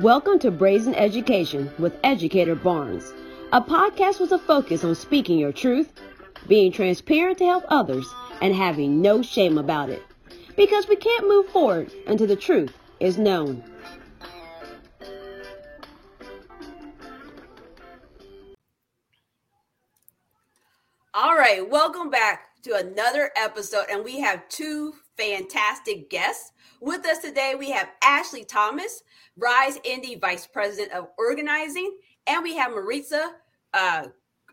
Welcome to Brazen Education with Educator Barnes, a podcast with a focus on speaking your truth, being transparent to help others, and having no shame about it. Because we can't move forward until the truth is known. All right, welcome back to another episode, and we have two fantastic guests. With us today, we have Ashley Thomas, Rise Indy Vice President of Organizing, and we have Maritza uh,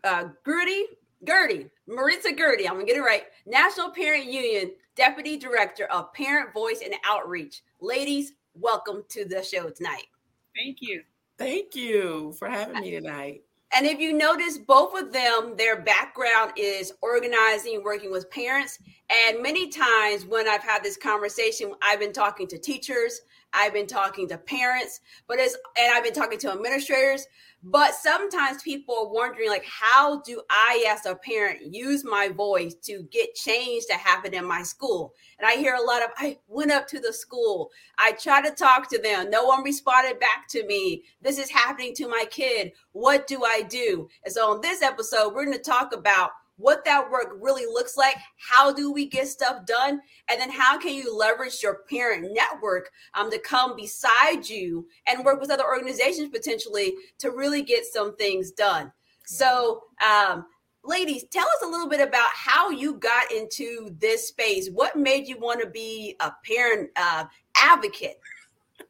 uh, Gertie, Gertie, Maritza Gertie, I'm gonna get it right, National Parent Union Deputy Director of Parent Voice and Outreach. Ladies, welcome to the show tonight. Thank you. Thank you for having me tonight. And if you notice, both of them, their background is organizing, working with parents. And many times when I've had this conversation, I've been talking to teachers, I've been talking to parents, but it's and I've been talking to administrators. But sometimes people are wondering, like, how do I, as a parent, use my voice to get change to happen in my school? And I hear a lot of, I went up to the school, I tried to talk to them, no one responded back to me. This is happening to my kid. What do I do? And so, on this episode, we're going to talk about what that work really looks like. How do we get stuff done? And then how can you leverage your parent network um, to come beside you and work with other organizations potentially to really get some things done? So, um, ladies, tell us a little bit about how you got into this space. What made you want to be a parent uh, advocate?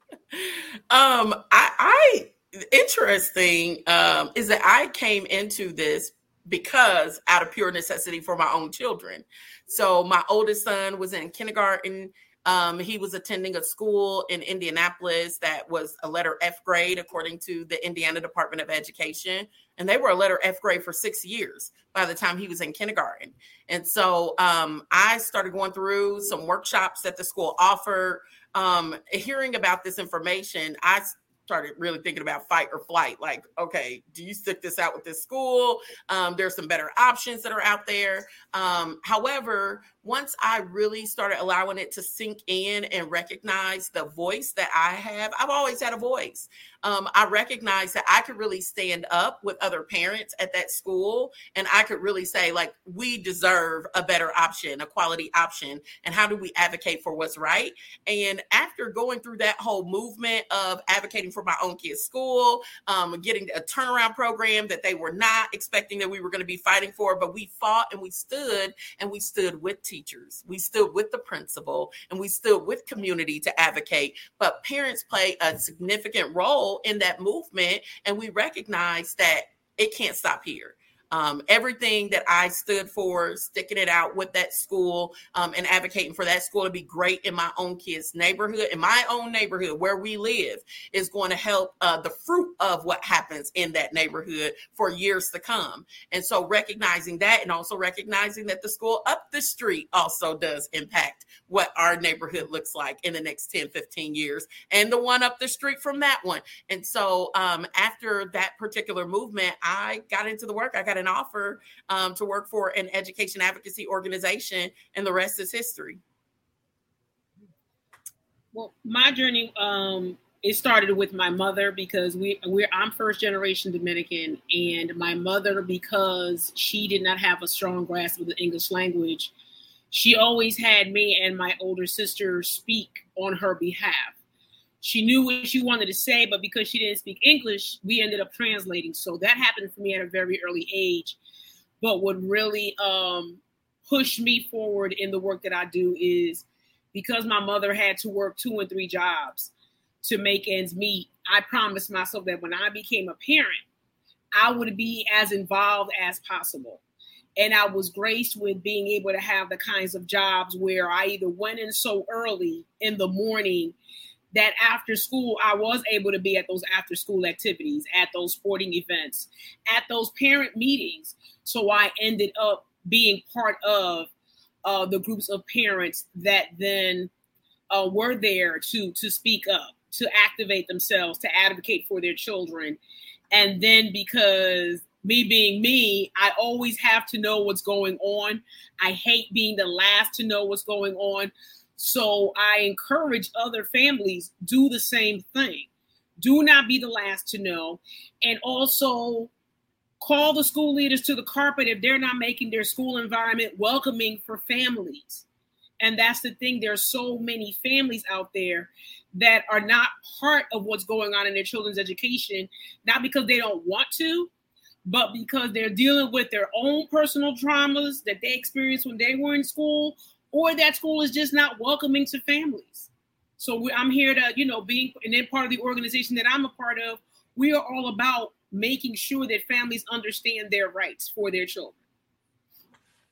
um, I, I interesting um, is that I came into this because out of pure necessity for my own children. So my oldest son was in kindergarten. Um, he was attending a school in Indianapolis that was a letter F grade, according to the Indiana Department of Education. And they were a letter F grade for six years by the time he was in kindergarten. And so um, I started going through some workshops that the school offered. Um, hearing about this information, I started really thinking about fight or flight. Like, okay, do you stick this out with this school? Um, there's some better options that are out there. Um, however, once I really started allowing it to sink in and recognize the voice that I have, I've always had a voice. Um, I recognize that I could really stand up with other parents at that school and I could really say, like, we deserve a better option, a quality option. And how do we advocate for what's right? And after going through that whole movement of advocating for my own kids' school, um, getting a turnaround program that they were not expecting that we were going to be fighting for, but we fought and we stood and we stood with teachers. We stood with the principal and we stood with community to advocate. But parents play a significant role in that movement. And we recognize that it can't stop here um, everything that I stood for, sticking it out with that school um, and advocating for that school to be great in my own kids' neighborhood, in my own neighborhood where we live, is going to help uh, the fruit of what happens in that neighborhood for years to come. And so recognizing that and also recognizing that the school up the street also does impact what our neighborhood looks like in the next 10, 15 years, and the one up the street from that one. And so um, after that particular movement, I got into the work. I got an offer um, to work for an education advocacy organization, and the rest is history. Well, my journey um, it started with my mother because we we're I'm first generation Dominican, and my mother because she did not have a strong grasp of the English language, she always had me and my older sister speak on her behalf. She knew what she wanted to say, but because she didn't speak English, we ended up translating. So that happened for me at a very early age. But what really um, pushed me forward in the work that I do is because my mother had to work two and three jobs to make ends meet. I promised myself that when I became a parent, I would be as involved as possible. And I was graced with being able to have the kinds of jobs where I either went in so early in the morning that after school, I was able to be at those after school activities, at those sporting events, at those parent meetings. So I ended up being part of uh, the groups of parents that then uh, were there to to speak up, to activate themselves, to advocate for their children. And then because me being me, I always have to know what's going on. I hate being the last to know what's going on. So I encourage other families do the same thing. Do not be the last to know. And also call the school leaders to the carpet if they're not making their school environment welcoming for families. And that's the thing. There are so many families out there that are not part of what's going on in their children's education, not because they don't want to, but because they're dealing with their own personal traumas that they experienced when they were in school, or that school is just not welcoming to families. So we, I'm here to, you know, being and then part of the organization that I'm a part of, we are all about making sure that families understand their rights for their children.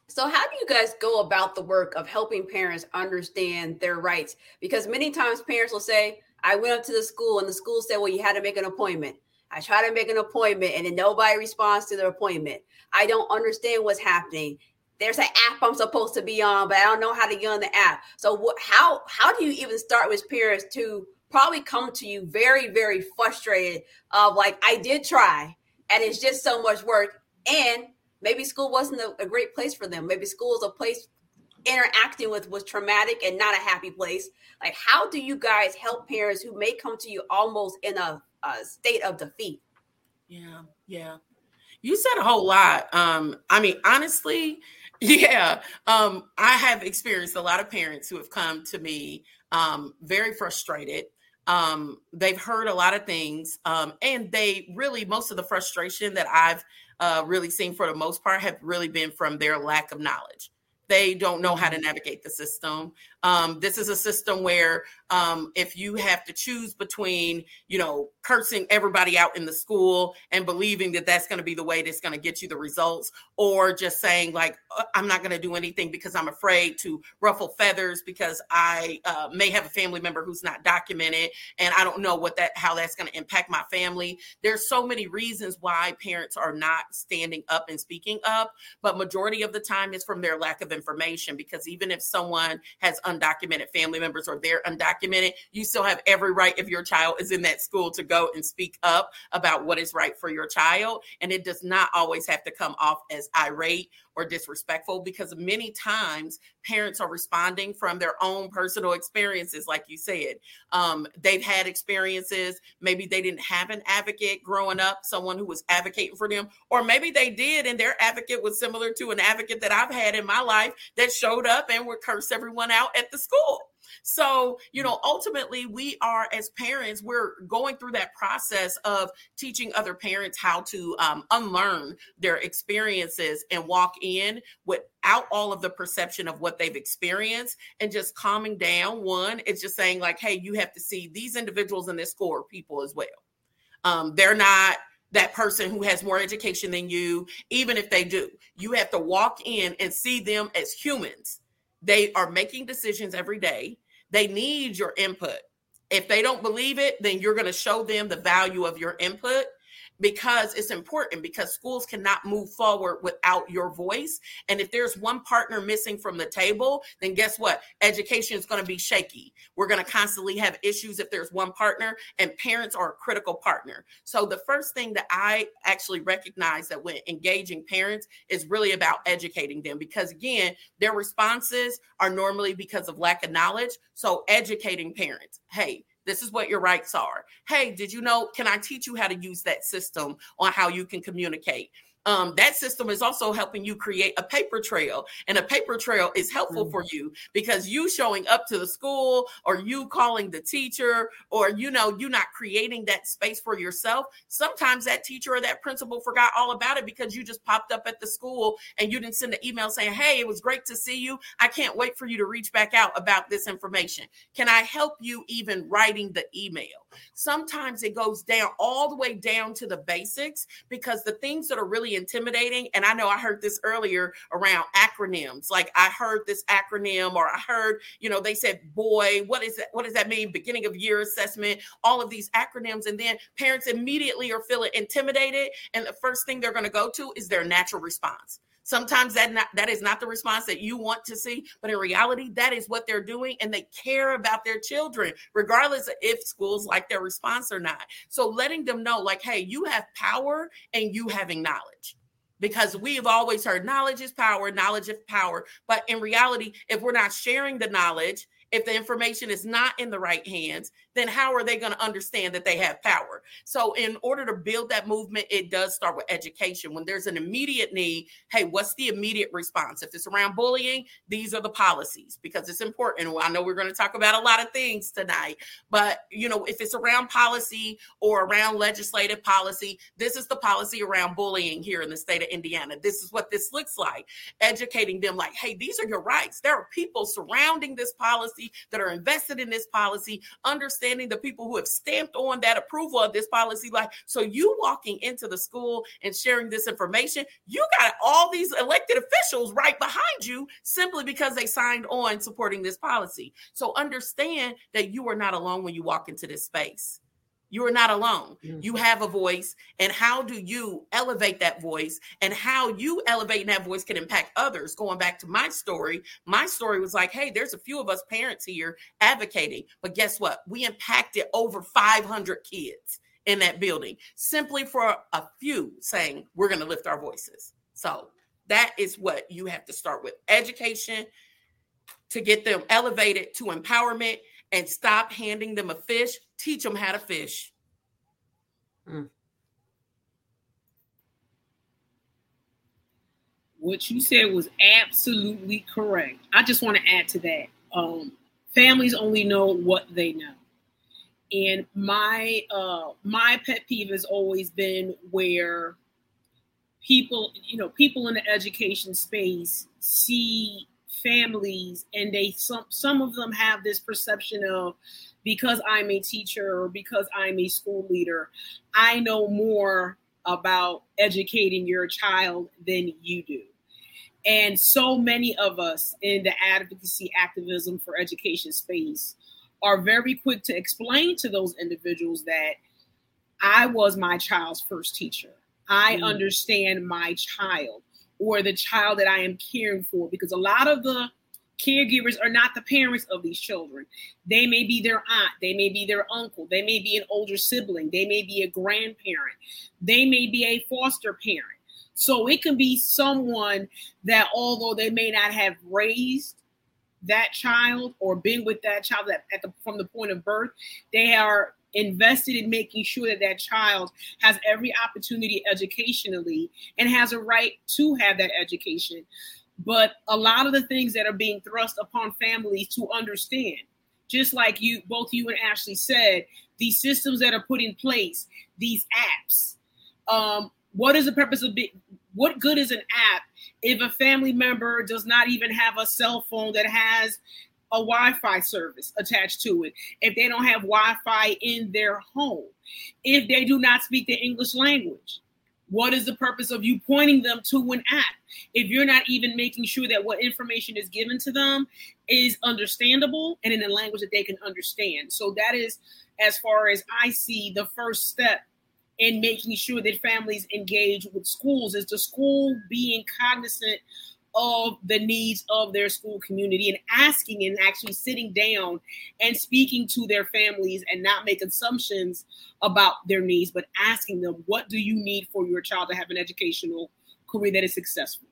So, how do you guys go about the work of helping parents understand their rights? Because many times parents will say, I went up to the school and the school said, Well, you had to make an appointment. I try to make an appointment and then nobody responds to their appointment. I don't understand what's happening. There's an app I'm supposed to be on, but I don't know how to get on the app. So, what, how how do you even start with parents to probably come to you very very frustrated of like I did try and it's just so much work and maybe school wasn't a, a great place for them. Maybe school is a place interacting with was traumatic and not a happy place. Like, how do you guys help parents who may come to you almost in a, a state of defeat? Yeah, yeah. You said a whole lot. Um, I mean, honestly, yeah. Um, I have experienced a lot of parents who have come to me um, very frustrated. Um, they've heard a lot of things, um, and they really most of the frustration that I've uh, really seen for the most part have really been from their lack of knowledge. They don't know how to mm-hmm. navigate the system. Um, this is a system where um, if you have to choose between, you know, cursing everybody out in the school and believing that that's going to be the way that's going to get you the results, or just saying like, uh, I'm not going to do anything because I'm afraid to ruffle feathers because I uh, may have a family member who's not documented and I don't know what that how that's going to impact my family. There's so many reasons why parents are not standing up and speaking up, but majority of the time is from their lack of information because even if someone has undocumented family members or they're undocumented, you still have every right if your child is in that school to go and speak up about what is right for your child. And it does not always have to come off as irate or disrespectful because many times parents are responding from their own personal experiences, like you said. Um, they've had experiences, maybe they didn't have an advocate growing up, someone who was advocating for them, or maybe they did, and their advocate was similar to an advocate that I've had in my life that showed up and would curse everyone out at the school. So, you know, ultimately, we are as parents, we're going through that process of teaching other parents how to um, unlearn their experiences and walk in without all of the perception of what they've experienced and just calming down. One, it's just saying, like, hey, you have to see these individuals in this school are people as well. Um, they're not that person who has more education than you, even if they do. You have to walk in and see them as humans. They are making decisions every day. They need your input. If they don't believe it, then you're going to show them the value of your input because it's important because schools cannot move forward without your voice. And if there's one partner missing from the table, then guess what? Education is going to be shaky. We're going to constantly have issues if there's one partner, and parents are a critical partner. So the first thing that I actually recognize that when engaging parents is really about educating them because again, their responses are normally because of lack of knowledge. So educating parents, hey, this is what your rights are. Hey, did you know? Can I teach you how to use that system on how you can communicate? Um, that system is also helping you create a paper trail. And a paper trail is helpful mm-hmm. for you because you showing up to the school or you calling the teacher or, you know, you not creating that space for yourself. Sometimes that teacher or that principal forgot all about it because you just popped up at the school and you didn't send an email saying, Hey, it was great to see you. I can't wait for you to reach back out about this information. Can I help you even writing the email? Sometimes it goes down all the way down to the basics because the things that are really intimidating. And I know I heard this earlier around acronyms. Like I heard this acronym, or I heard, you know, they said, boy, what is that? What does that mean? Beginning of year assessment, all of these acronyms. And then parents immediately are feeling intimidated. And the first thing they're going to go to is their natural response. Sometimes that not, that is not the response that you want to see, but in reality, that is what they're doing, and they care about their children, regardless of if schools like their response or not. So letting them know, like, hey, you have power and you having knowledge. Because we have always heard knowledge is power, knowledge is power. But in reality, if we're not sharing the knowledge if the information is not in the right hands, then how are they going to understand that they have power? So, in order to build that movement, it does start with education. When there's an immediate need, hey, what's the immediate response? If it's around bullying, these are the policies because it's important. I know we're going to talk about a lot of things tonight, but you know, if it's around policy or around legislative policy, this is the policy around bullying here in the state of Indiana. This is what this looks like. Educating them, like, hey, these are your rights. There are people surrounding this policy that are invested in this policy, understanding the people who have stamped on that approval of this policy. Like, so you walking into the school and sharing this information, you got all these elected officials right behind you simply because they signed on supporting this policy. So understand that you are not alone when you walk into this space. You are not alone. Mm-hmm. You have a voice. And how do you elevate that voice? And how you elevating that voice can impact others. Going back to my story, my story was like, hey, there's a few of us parents here advocating. But guess what? We impacted over 500 kids in that building simply for a few saying, we're going to lift our voices. So that is what you have to start with education to get them elevated to empowerment and stop handing them a fish. Teach them how to fish. Mm. What you said was absolutely correct. I just want to add to that. Um, families only know what they know. And my uh, my pet peeve has always been where people, you know, people in the education space see families and they some some of them have this perception of because I'm a teacher or because I'm a school leader, I know more about educating your child than you do. And so many of us in the advocacy activism for education space are very quick to explain to those individuals that I was my child's first teacher. I mm. understand my child or the child that I am caring for because a lot of the caregivers are not the parents of these children. They may be their aunt, they may be their uncle, they may be an older sibling, they may be a grandparent, they may be a foster parent. So it can be someone that, although they may not have raised that child or been with that child at the, from the point of birth, they are invested in making sure that that child has every opportunity educationally and has a right to have that education. But a lot of the things that are being thrust upon families to understand, just like you, both you and Ashley said, these systems that are put in place, these apps. Um, what is the purpose of being? What good is an app if a family member does not even have a cell phone that has a Wi-Fi service attached to it, if they don't have Wi-Fi in their home, if they do not speak the English language, what is the purpose of you pointing them to an app if you're not even making sure that what information is given to them is understandable and in a language that they can understand? So that is, as far as I see, the first step in making sure that families engage with schools is the school being cognizant of the needs of their school community and asking and actually sitting down and speaking to their families and not make assumptions about their needs, but asking them, what do you need for your child to have an educational career that is successful?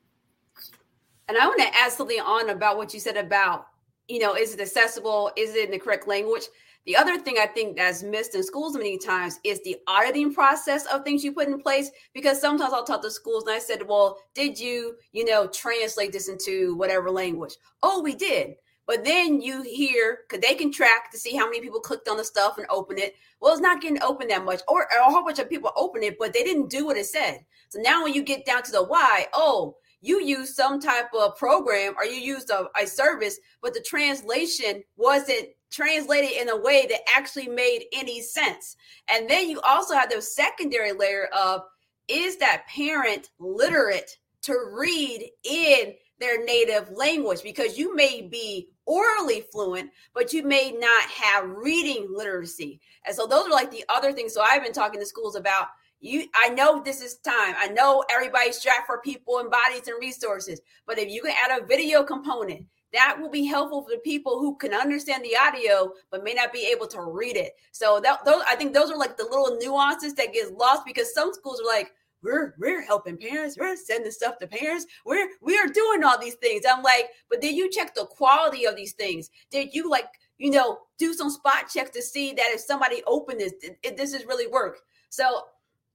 And I want to add something on about what you said about, you know, is it accessible? Is it in the correct language? The other thing I think that's missed in schools many times is the auditing process of things you put in place. Because sometimes I'll talk to schools and I said, Well, did you, you know, translate this into whatever language? Oh, we did. But then you hear, because they can track to see how many people clicked on the stuff and open it. Well, it's not getting open that much, or, a whole bunch of people open it, but they didn't do what it said. So now when you get down to the why, oh, you used some type of program or you used a, a service, but the translation wasn't translated in a way that actually made any sense. And then you also have the secondary layer of is that parent literate to read in their native language? Because you may be orally fluent, but you may not have reading literacy. And so those are like the other things. So I've been talking to schools about you i know this is time i know everybody's strapped for people and bodies and resources but if you can add a video component that will be helpful for the people who can understand the audio but may not be able to read it so that those i think those are like the little nuances that get lost because some schools are like we're we're helping parents, we're sending stuff to parents, we're we are doing all these things. I'm like, but did you check the quality of these things? Did you like, you know, do some spot checks to see that if somebody opened this, if this is really work? So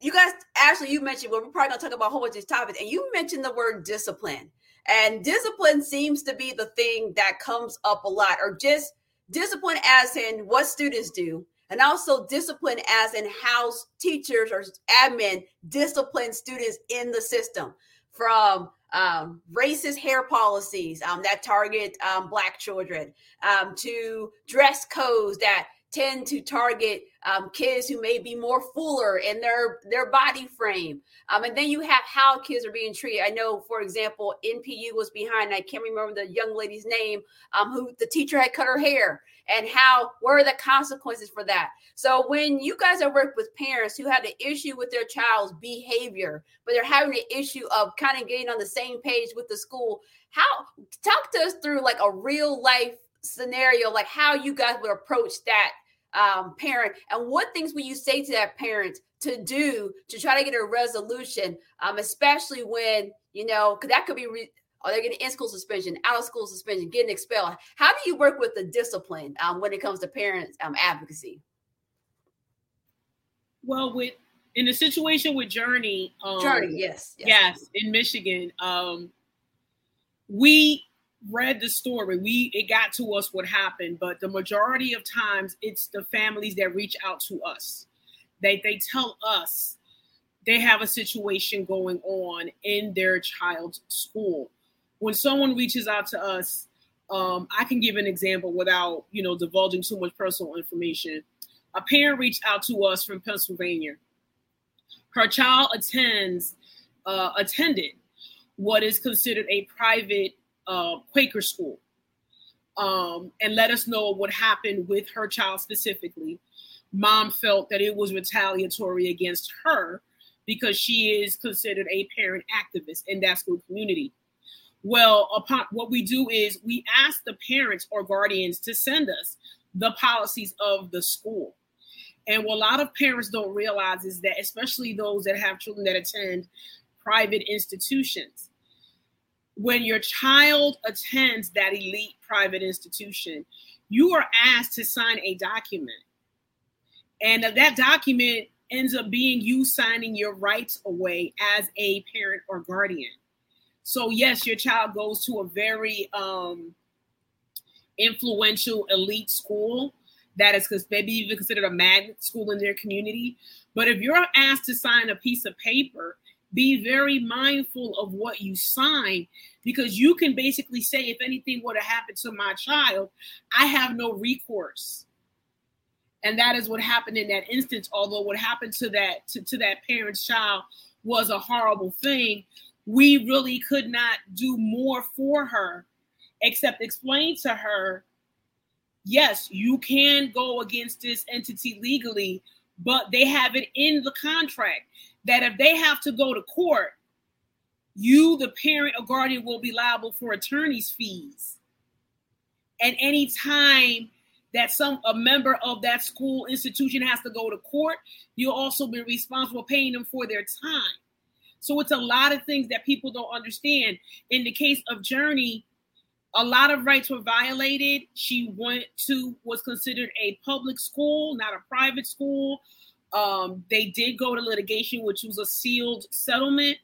you guys, actually, you mentioned well, we're probably gonna talk about a whole bunch of these topics, and you mentioned the word discipline. And discipline seems to be the thing that comes up a lot, or just discipline as in what students do, and also discipline as in how teachers or admin discipline students in the system. From um, racist hair policies um, that target um, Black children um, to dress codes that tend to target um, kids who may be more fuller in their their body frame. Um, and then you have how kids are being treated. I know for example npu was behind i can't remember the young lady's name um, who the teacher had cut her hair and how what are the consequences for that? So when you guys are working with parents who have an issue with their child's behavior but they're having an issue of kind of getting on the same page with the school how talk to us through like a real life scenario like how you guys would approach that um, parent and what things would you say to that parent to do to try to get a resolution um, especially when you know because that could be re- are they getting in school suspension out of school suspension getting expelled. How do you work with the discipline um, when it comes to parents um, advocacy? Well with in the situation with Jurnee um, Jurnee yes yes, yes in michigan um, we read the story. We it got to us what happened but the majority of times it's the families that reach out to us. They they tell us they have a situation going on in their child's school. When someone reaches out to us um, i can give an example without you know divulging too much personal information. A parent reached out to us from pennsylvania. Her child attends uh, attended what is considered a private uh, Quaker school um, and let us know what happened with her child specifically. Mom felt that it was retaliatory against her because she is considered a parent activist in that school community. Well, upon what we do is we ask the parents or guardians to send us the policies of the school. And what a lot of parents don't realize is that, especially those that have children that attend private institutions, when your child attends that elite private institution, you are asked to sign a document. And that document ends up being you signing your rights away as a parent or guardian. So, yes, your child goes to a very um, influential elite school that is maybe even considered a magnet school in their community. But if you're asked to sign a piece of paper be very mindful of what you sign because you can basically say if anything were to happen to my child i have no recourse. And that is what happened in that instance although what happened to that to, to that parent's child was a horrible thing we really could not do more for her except explain to her yes you can go against this entity legally but they have it in the contract that if they have to go to court, you, the parent or guardian, will be liable for attorney's fees. And any time that some a member of that school institution has to go to court, you'll also be responsible paying them for their time. So it's a lot of things that people don't understand. In the case of Jurnee, a lot of rights were violated. She went to was considered a public school, not a private school. Um, they did go to litigation, which was a sealed settlement,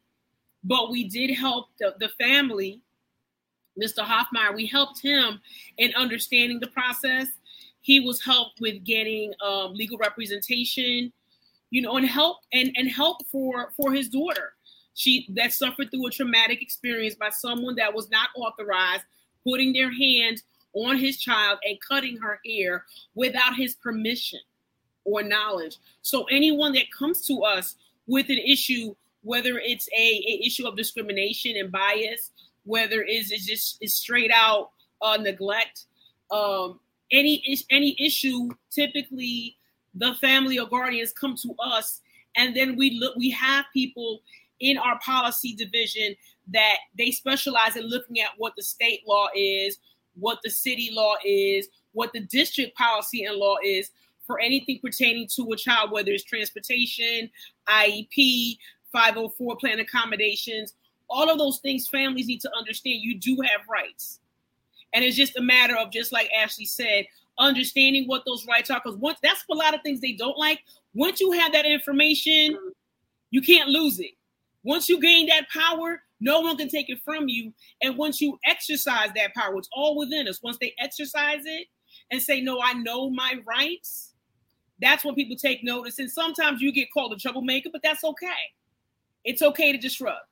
but we did help the, the family, Mr. Hoffmeyer. We helped him in understanding the process. He was helped with getting um, legal representation, you know, and help and, and help for for his daughter. She that suffered through a traumatic experience by someone that was not authorized, putting their hands on his child and cutting her hair without his permission or knowledge. So anyone that comes to us with an issue, whether it's a, a issue of discrimination and bias, whether it's, it's just it's straight out uh, neglect, um, any any issue, typically the family or guardians come to us, and then we look. We have people in our policy division that they specialize in looking at what the state law is, what the city law is, what the district policy and law is, for anything pertaining to a child, whether it's transportation, IEP, 504 plan accommodations, all of those things families need to understand you do have rights. And it's just a matter of just like Ashley said, understanding what those rights are. Because once that's a lot of things they don't like. Once you have that information, you can't lose it. Once you gain that power, no one can take it from you. And once you exercise that power, it's all within us. Once they exercise it and say, No, I know my rights, that's when people take notice. And sometimes you get called a troublemaker, but that's okay. It's okay to disrupt.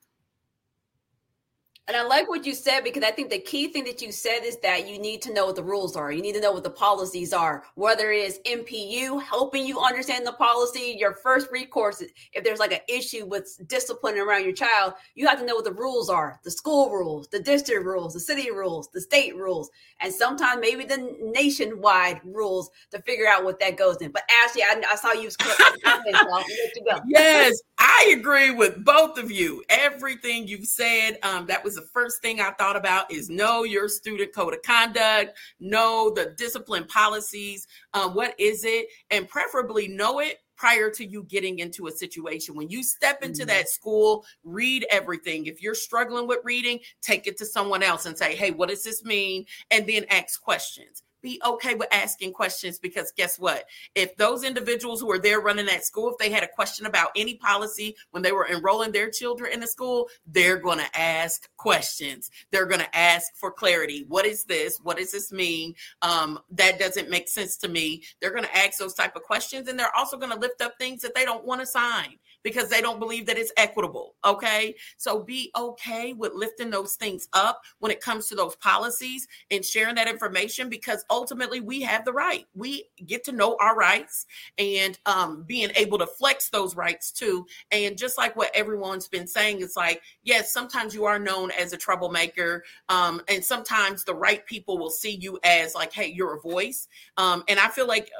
And I like what you said because I think the key thing that you said is that you need to know what the rules are. You need to know what the policies are, whether it is NPU helping you understand the policy. Your first recourse, if there's like an issue with discipline around your child, you have to know what the rules are the school rules, the district rules, the city rules, the state rules, and sometimes maybe the nationwide rules to figure out what that goes in. But Ashley, I, I saw you. yes, I agree with both of you. Everything you've said, um, that was the first thing I thought about is know your student code of conduct, know the discipline policies. Um, what is it? And preferably know it prior to you getting into a situation. When you step into mm-hmm. that school, read everything. If you're struggling with reading, take it to someone else and say, hey, what does this mean? And then ask questions be okay with asking questions because guess what? If those individuals who are there running that school, if they had a question about any policy when they were enrolling their children in the school, they're going to ask questions. They're going to ask for clarity. What is this? What does this mean? Um, that doesn't make sense to me. They're going to ask those type of questions, and they're also going to lift up things that they don't want to sign because they don't believe that it's equitable. Okay. So be okay with lifting those things up when it comes to those policies and sharing that information because ultimately we have the right. We get to know our rights and um, being able to flex those rights too. And just like what everyone's been saying, it's like, yes, sometimes you are known as a troublemaker. Um, and sometimes the right people will see you as like, hey, you're a voice. Um, and I feel like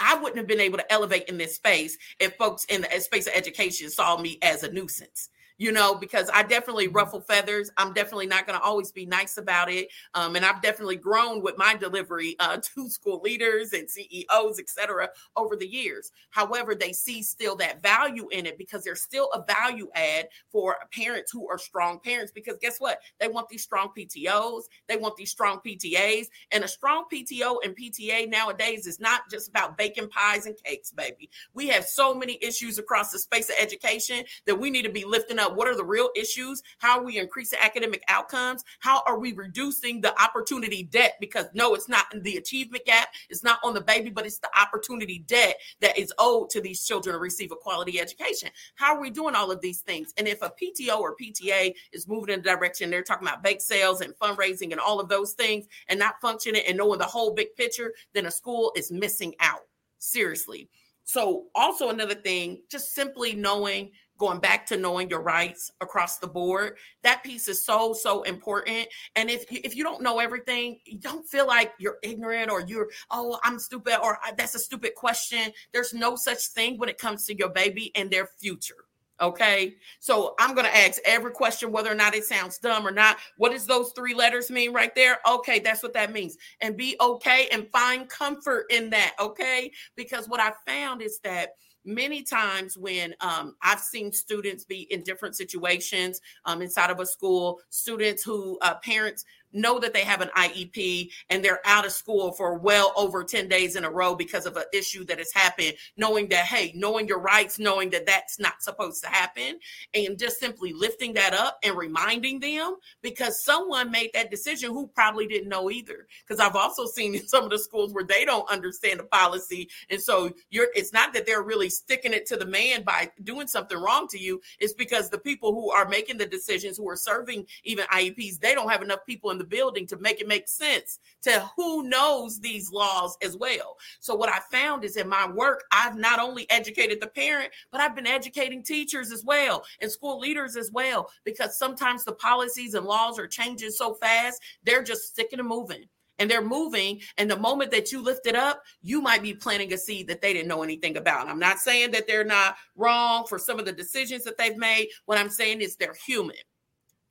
I wouldn't have been able to elevate in this space if folks in the space of education saw me as a nuisance you know, because I definitely mm-hmm. ruffle feathers. I'm definitely not going to always be nice about it. Um, and I've definitely grown with my delivery uh, to school leaders and CEOs, et cetera, over the years. However, they see still that value in it because there's still a value add for parents who are strong parents. Because guess what? They want these strong PTOs, they want these strong PTAs. And a strong PTO and PTA nowadays is not just about baking pies and cakes, baby. We have so many issues across the space of education that we need to be lifting up what are the real issues? How we increasing academic outcomes? How are we reducing the opportunity debt? Because no, it's not the achievement gap, it's not on the baby, but it's the opportunity debt that is owed to these children to receive a quality education. How are we doing all of these things? And if a PTO or PTA is moving in the direction, they're talking about bake sales and fundraising and all of those things and not functioning and knowing the whole big picture, then a school is missing out. Seriously. So, also another thing, just simply knowing going back to knowing your rights across the board that piece is so so important. And if if you don't know everything don't feel like you're ignorant or you're oh i'm stupid or that's a stupid question. There's no such thing when it comes to your baby and their future okay? So i'm going to ask every question whether or not it sounds dumb or not. What does those three letters mean right there? Okay that's what that means. And be okay and find comfort in that okay? Because what i found is that many times when um, I've seen students be in different situations um, inside of a school, students who uh, parents know that they have an IEP and they're out of school for well over 10 days in a row because of an issue that has happened, knowing that, hey, knowing your rights, knowing that that's not supposed to happen, and just simply lifting that up and reminding them because someone made that decision who probably didn't know either. Because I've also seen in some of the schools where they don't understand the policy. And so you're it's not that they're really sticking it to the man by doing something wrong to you, it's because the people who are making the decisions, who are serving even IEPs, they don't have enough people in the building to make it make sense to who knows these laws as well. So what I found is in my work, I've not only educated the parent, but I've been educating teachers as well and school leaders as well, because sometimes the policies and laws are changing so fast, they're just sticking and moving and they're moving. And the moment that you lift it up, you might be planting a seed that they didn't know anything about. I'm not saying that they're not wrong for some of the decisions that they've made. What I'm saying is they're human.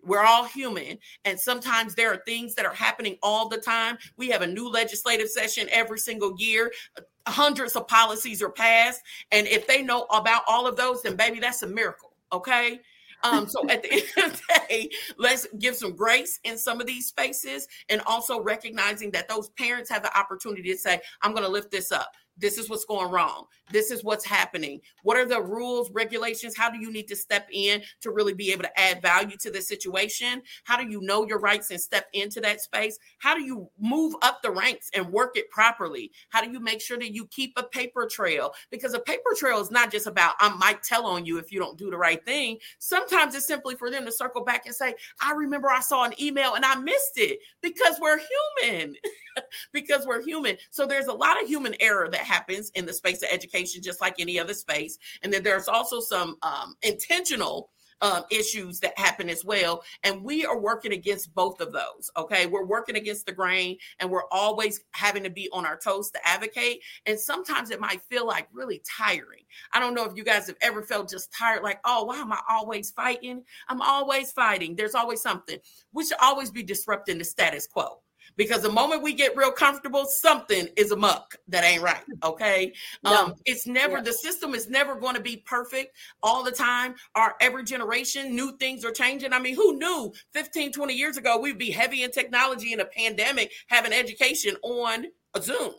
We're all human. And sometimes there are things that are happening all the time. We have a new legislative session every single year. Hundreds of policies are passed. And if they know about all of those, then baby, that's a miracle. Okay. Um, so at the end of the day, let's give some grace in some of these spaces and also recognizing that those parents have the opportunity to say, I'm going to lift this up. This is what's going wrong. This is what's happening. What are the rules, regulations? How do you need to step in to really be able to add value to the situation? How do you know your rights and step into that space? How do you move up the ranks and work it properly? How do you make sure that you keep a paper trail? Because a paper trail is not just about I might tell on you if you don't do the right thing. Sometimes it's simply for them to circle back and say, I remember I saw an email and I missed it because we're human. because we're human. So there's a lot of human error that happens in the space of education, just like any other space. And then there's also some um, intentional um, issues that happen as well. And we are working against both of those. Okay. We're working against the grain and we're always having to be on our toes to advocate. And sometimes it might feel like really tiring. I don't know if you guys have ever felt just tired, like, oh, why am I always fighting? I'm always fighting. There's always something. We should always be disrupting the status quo because the moment we get real comfortable, something is a muck that ain't right. Okay. No. Um, it's never yeah. the system is never going to be perfect all the time. Our every generation, new things are changing. I mean, who knew 15, 20 years ago we'd be heavy in technology in a pandemic, having education on a Zoom?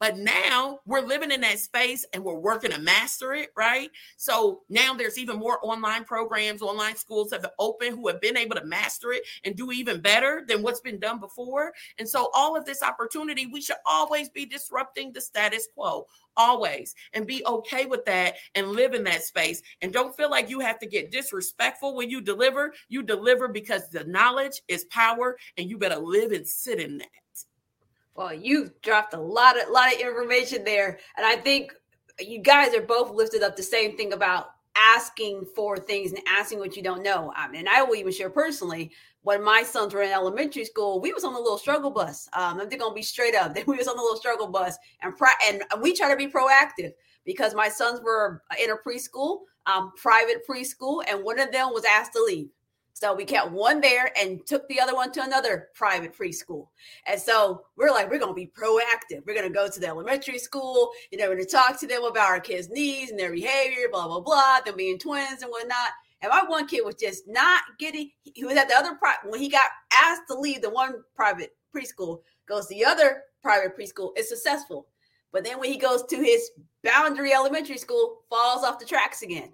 But now we're living in that space and we're working to master it, right? So now there's even more online programs, online schools have opened who have been able to master it and do even better than what's been done before. And so all of this opportunity, we should always be disrupting the status quo, always, and be okay with that and live in that space. And don't feel like you have to get disrespectful when you deliver. You deliver because the knowledge is power and you better live and sit in that. Well, you've dropped a lot of lot of information there, and I think you guys are both lifted up the same thing about asking for things and asking what you don't know. I mean, I will even share personally when my sons were in elementary school, we was on the little struggle bus. Um, I'm gonna be straight up. Then we was on the little struggle bus, and and we try to be proactive because my sons were in a preschool, um, private preschool, and one of them was asked to leave. So we kept one there and took the other one to another private preschool. And so we're like, we're going to be proactive. We're going to go to the elementary school. You know, we're going to talk to them about our kids' needs and their behavior, blah, blah, blah, them being twins and whatnot. And my one kid was just not getting, he was at the other, when he got asked to leave the one private preschool, goes to the other private preschool, is successful. But then when he goes to his boundary elementary school, falls off the tracks again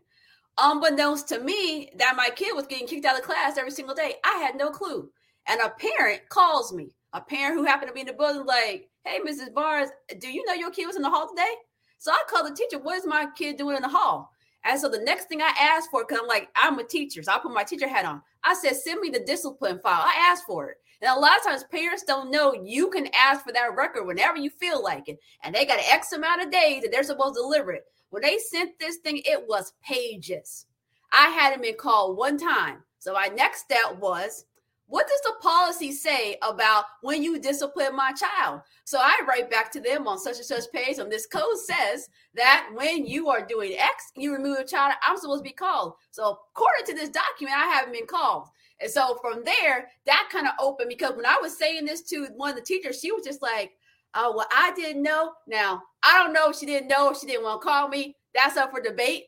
unbeknownst to me that my kid was getting kicked out of class every single day. I had no clue. And a parent calls me, a parent who happened to be in the building, like, hey, Mrs. Barnes, do you know your kid was in the hall today? So I called the teacher, what is my kid doing in the hall? And so the next thing I asked for, because I'm like, I'm a teacher, so I put my teacher hat on. I said, send me the discipline file. I asked for it. And a lot of times parents don't know you can ask for that record whenever you feel like it. And they got X amount of days that they're supposed to deliver it. When they sent this thing, it was pages. I had him in call one time. So my next step was, what does the policy say about when you discipline my child? So I write back to them on such and such page, and this code says that when you are doing X, you remove a child, I'm supposed to be called. So according to this document, I haven't been called. And so from there, that kind of opened because when I was saying this to one of the teachers, she was just like, Oh, well, I didn't know. Now, I don't know if she didn't know if she didn't want to call me. That's up for debate.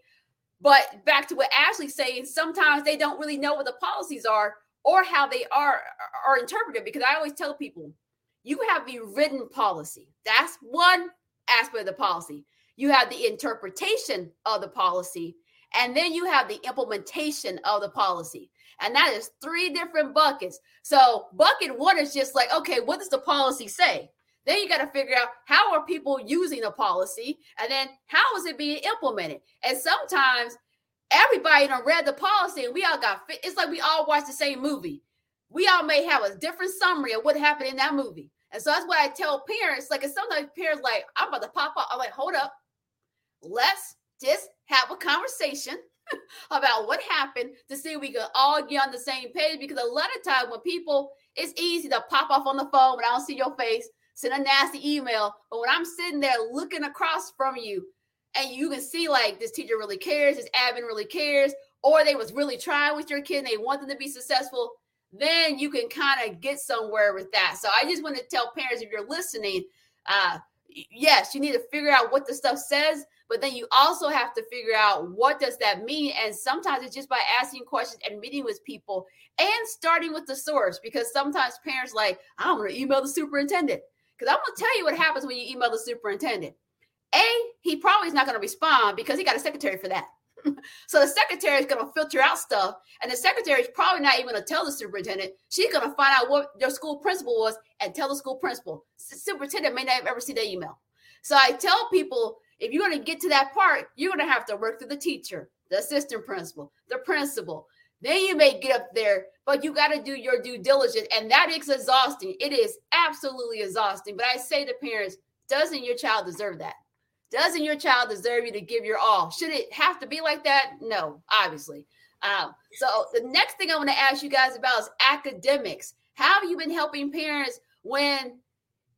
But back to what Ashley's saying, sometimes they don't really know what the policies are or how they are are interpreted. Because I always tell people, you have the written policy. That's one aspect of the policy. You have the interpretation of the policy, and then you have the implementation of the policy. And that is three different buckets. So bucket one is just like, okay, what does the policy say? Then you got to figure out how are people using a policy and then how is it being implemented. And sometimes everybody done read the policy and we all got it's like we all watch the same movie. We all may have a different summary of what happened in that movie. And so that's why I tell parents, like, and sometimes parents like, I'm about to pop up. I'm like, hold up. Let's just have a conversation about what happened to see if we could all get on the same page. Because a lot of times when people, it's easy to pop off on the phone when I don't see your face send a nasty email. But when I'm sitting there looking across from you, and you can see like this teacher really cares, this admin really cares, or they was really trying with your kid and they want them to be successful, then you can kind of get somewhere with that. So I just want to tell parents if you're listening, uh, yes, you need to figure out what the stuff says, but then you also have to figure out what does that mean. And sometimes it's just by asking questions and meeting with people and starting with the source because sometimes parents like, I'm to email the superintendent because I'm to tell you what happens when you email the superintendent. A, he probably is not to respond because he got a secretary for that. so the secretary is to filter out stuff, and the secretary is probably not even to tell the superintendent. She's to find out what your school principal was and tell the school principal. The superintendent may not have ever seen that email. So I tell people if you're to get to that part, you're to have to work through the teacher, the assistant principal, the principal. Then you may get up there, but you got to do your due diligence, and that is exhausting. It is absolutely exhausting. But I say to parents, doesn't your child deserve that? Doesn't your child deserve you to give your all? Should it have to be like that? No, obviously. Um, so the next thing I want to ask you guys about is academics. How have you been helping parents when,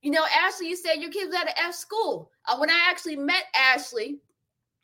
you know, Ashley, you said your kids at an F school. Uh, when I actually met Ashley,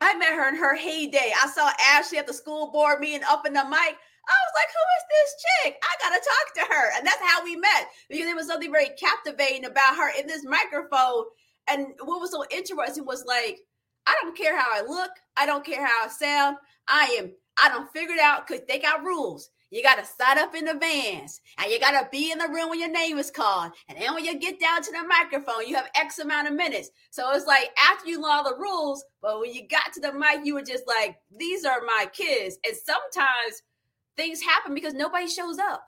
I met her in her heyday. I saw Ashley at the school board meeting up in the mic. I was like, who is this chick? I gotta talk to her. And that's how we met because there was something very captivating about her in this microphone and what was so interesting was like, I don't care how I look, I don't care how I sound. I am, I don't figure it out because they got rules. You got to sign up in advance and you got to be in the room when your name is called. And then when you get down to the microphone, you have X amount of minutes. So it's like after you learn all the rules, but when you got to the mic, you were just like, these are my kids. And sometimes things happen because nobody shows up.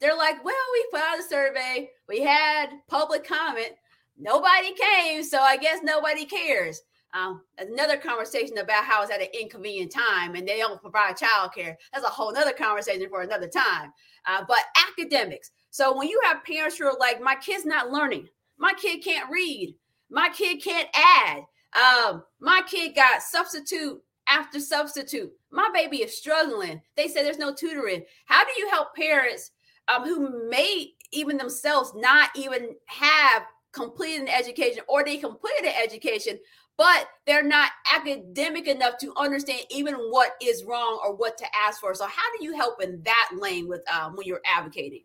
They're like, well, we put out a survey, we had public comment, nobody came, so I guess nobody cares. Um, another conversation about how it's at an inconvenient time and they don't provide childcare. That's a whole other conversation for another time. Uh, but academics. So when you have parents who are like, my kid's not learning, my kid can't read, my kid can't add, um, my kid got substitute after substitute, my baby is struggling. They say there's no tutoring. How do you help parents um, who may even themselves not even have completed an education or they completed an education, but they're not academic enough to understand even what is wrong or what to ask for. So, how do you help in that lane with um, when you're advocating?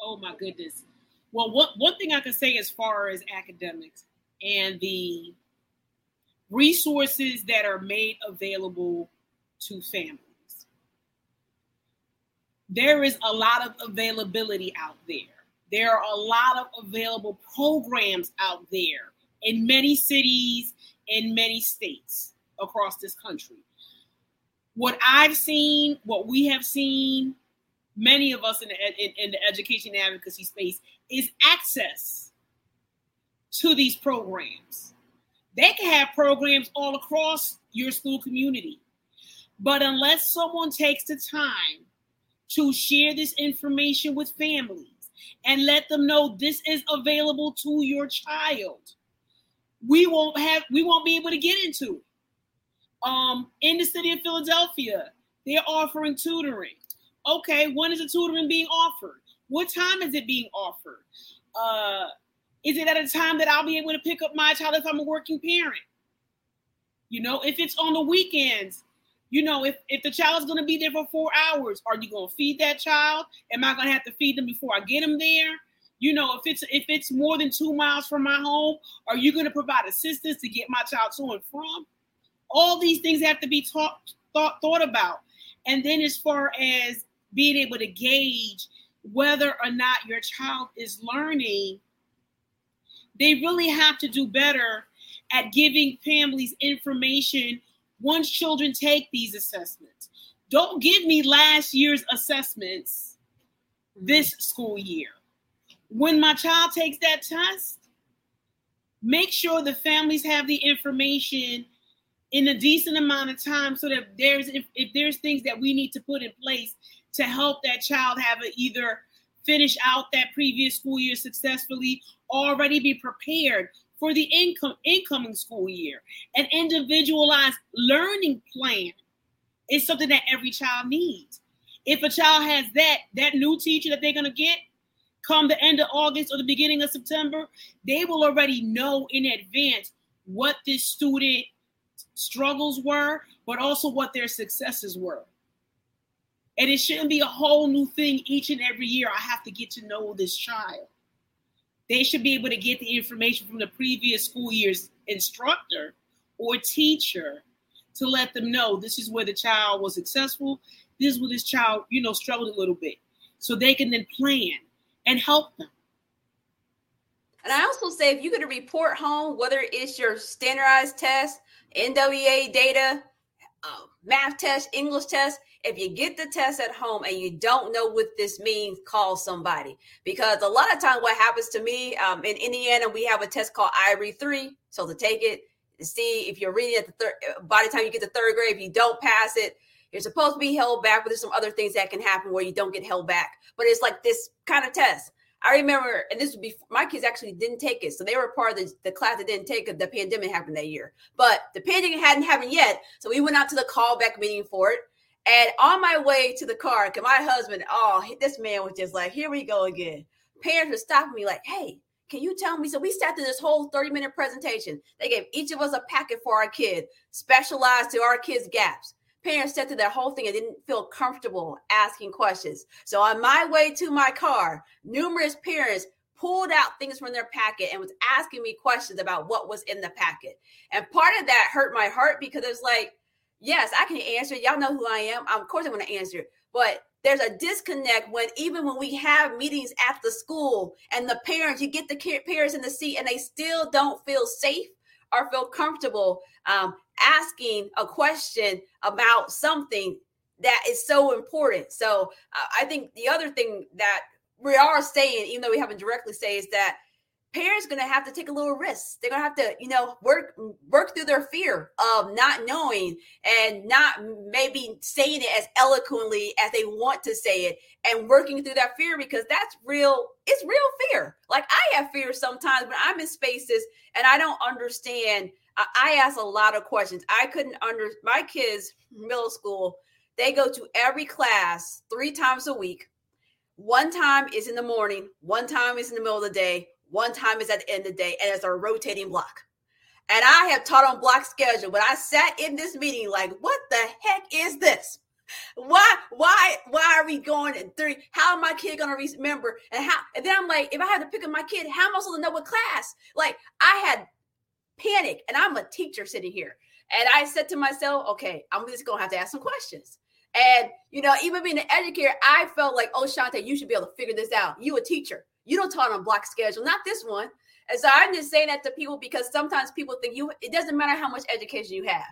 Oh my goodness. Well, what one thing I can say as far as academics and the resources that are made available to families. There is a lot of availability out there. There are a lot of available programs out there in many cities, in many states across this country. What I've seen, what we have seen, many of us in the, in, in the education advocacy space, is access to these programs. They can have programs all across your school community. But unless someone takes the time to share this information with families, and let them know this is available to your child. We won't have we won't be able to get into it. Um, in the city of Philadelphia, they're offering tutoring. Okay, when is the tutoring being offered? What time is it being offered? Uh, is it at a time that I'll be able to pick up my child if I'm a working parent? You know, if it's on the weekends, you know, if, if the child's going to be there for four hours, are you going to feed that child? Am I going to have to feed them before I get them there? You know, if it's if it's more than two miles from my home, are you going to provide assistance to get my child to and from? All these things have to be taught, thought thought about. And then as far as being able to gauge whether or not your child is learning, they really have to do better at giving families information once children take these assessments. Don't give me last year's assessments this school year. When my child takes that test, make sure the families have the information in a decent amount of time so that there's if, if there's things that we need to put in place to help that child have a, either finish out that previous school year successfully already be prepared for the income incoming school year. An individualized learning plan is something that every child needs. If a child has that, that new teacher that they're gonna get come the end of August or the beginning of September, they will already know in advance what this student struggles were, but also what their successes were. And it shouldn't be a whole new thing each and every year. I have to get to know this child. They should be able to get the information from the previous school year's instructor or teacher to let them know this is where the child was successful, this is where this child, you know, struggled a little bit. So they can then plan and help them. And I also say if you get a report home, whether it's your standardized test, NWEA data, uh, math test, English test, if you get the test at home and you don't know what this means, call somebody. Because a lot of times, what happens to me um, in Indiana, we have a test called IREAD-3. So to take it, see if you're reading at the third, by the time you get to third grade, if you don't pass it, you're supposed to be held back, but there's some other things that can happen where you don't get held back. But it's like this kind of test. I remember, and this would be my kids actually didn't take it, so they were part of the, the class that didn't take it. The pandemic happened that year, but the pandemic hadn't happened yet, so we went out to the callback meeting for it. And on my way to the car, cause my husband, oh, this man was just like, here we go again. Parents were stopping me like, hey, can you tell me? So we sat through this whole 30 minute presentation. They gave each of us a packet for our kid, specialized to our kids' gaps. Parents sat through that whole thing and didn't feel comfortable asking questions. So on my way to my car, numerous parents pulled out things from their packet and was asking me questions about what was in the packet. And part of that hurt my heart because it was like, yes, I can answer. Y'all know who I am. Of course, I'm going to answer. But there's a disconnect when even when we have meetings at the school and the parents, you get the parents in the seat and they still don't feel safe or feel comfortable um, asking a question about something that is so important. So uh, I think the other thing that we are saying, even though we haven't directly say, is that parents going to have to take a little risk. They're going to have to, you know, work work through their fear of not knowing and not maybe saying it as eloquently as they want to say it and working through that fear because that's real it's real fear. Like I have fear sometimes when I'm in spaces and I don't understand I ask a lot of questions. I couldn't under my kids middle school, they go to every class 3 times a week. One time is in the morning, one time is in the middle of the day, one time is at the end of the day, and it's a rotating block. And I have taught on block schedule, but I sat in this meeting like, what the heck is this? Why, why, why are we going in three? How am my kid gonna remember? And how and then I'm like, if I had to pick up my kid, how am I supposed to know what class? Like I had panic, and I'm a teacher sitting here. And I said to myself, okay, I'm just gonna have to ask some questions. And you know, even being an educator, I felt like, oh, Shante, you should be able to figure this out. You a teacher. You don't taught on block schedule, not this one. And so I'm just saying that to people because sometimes people think you it doesn't matter how much education you have.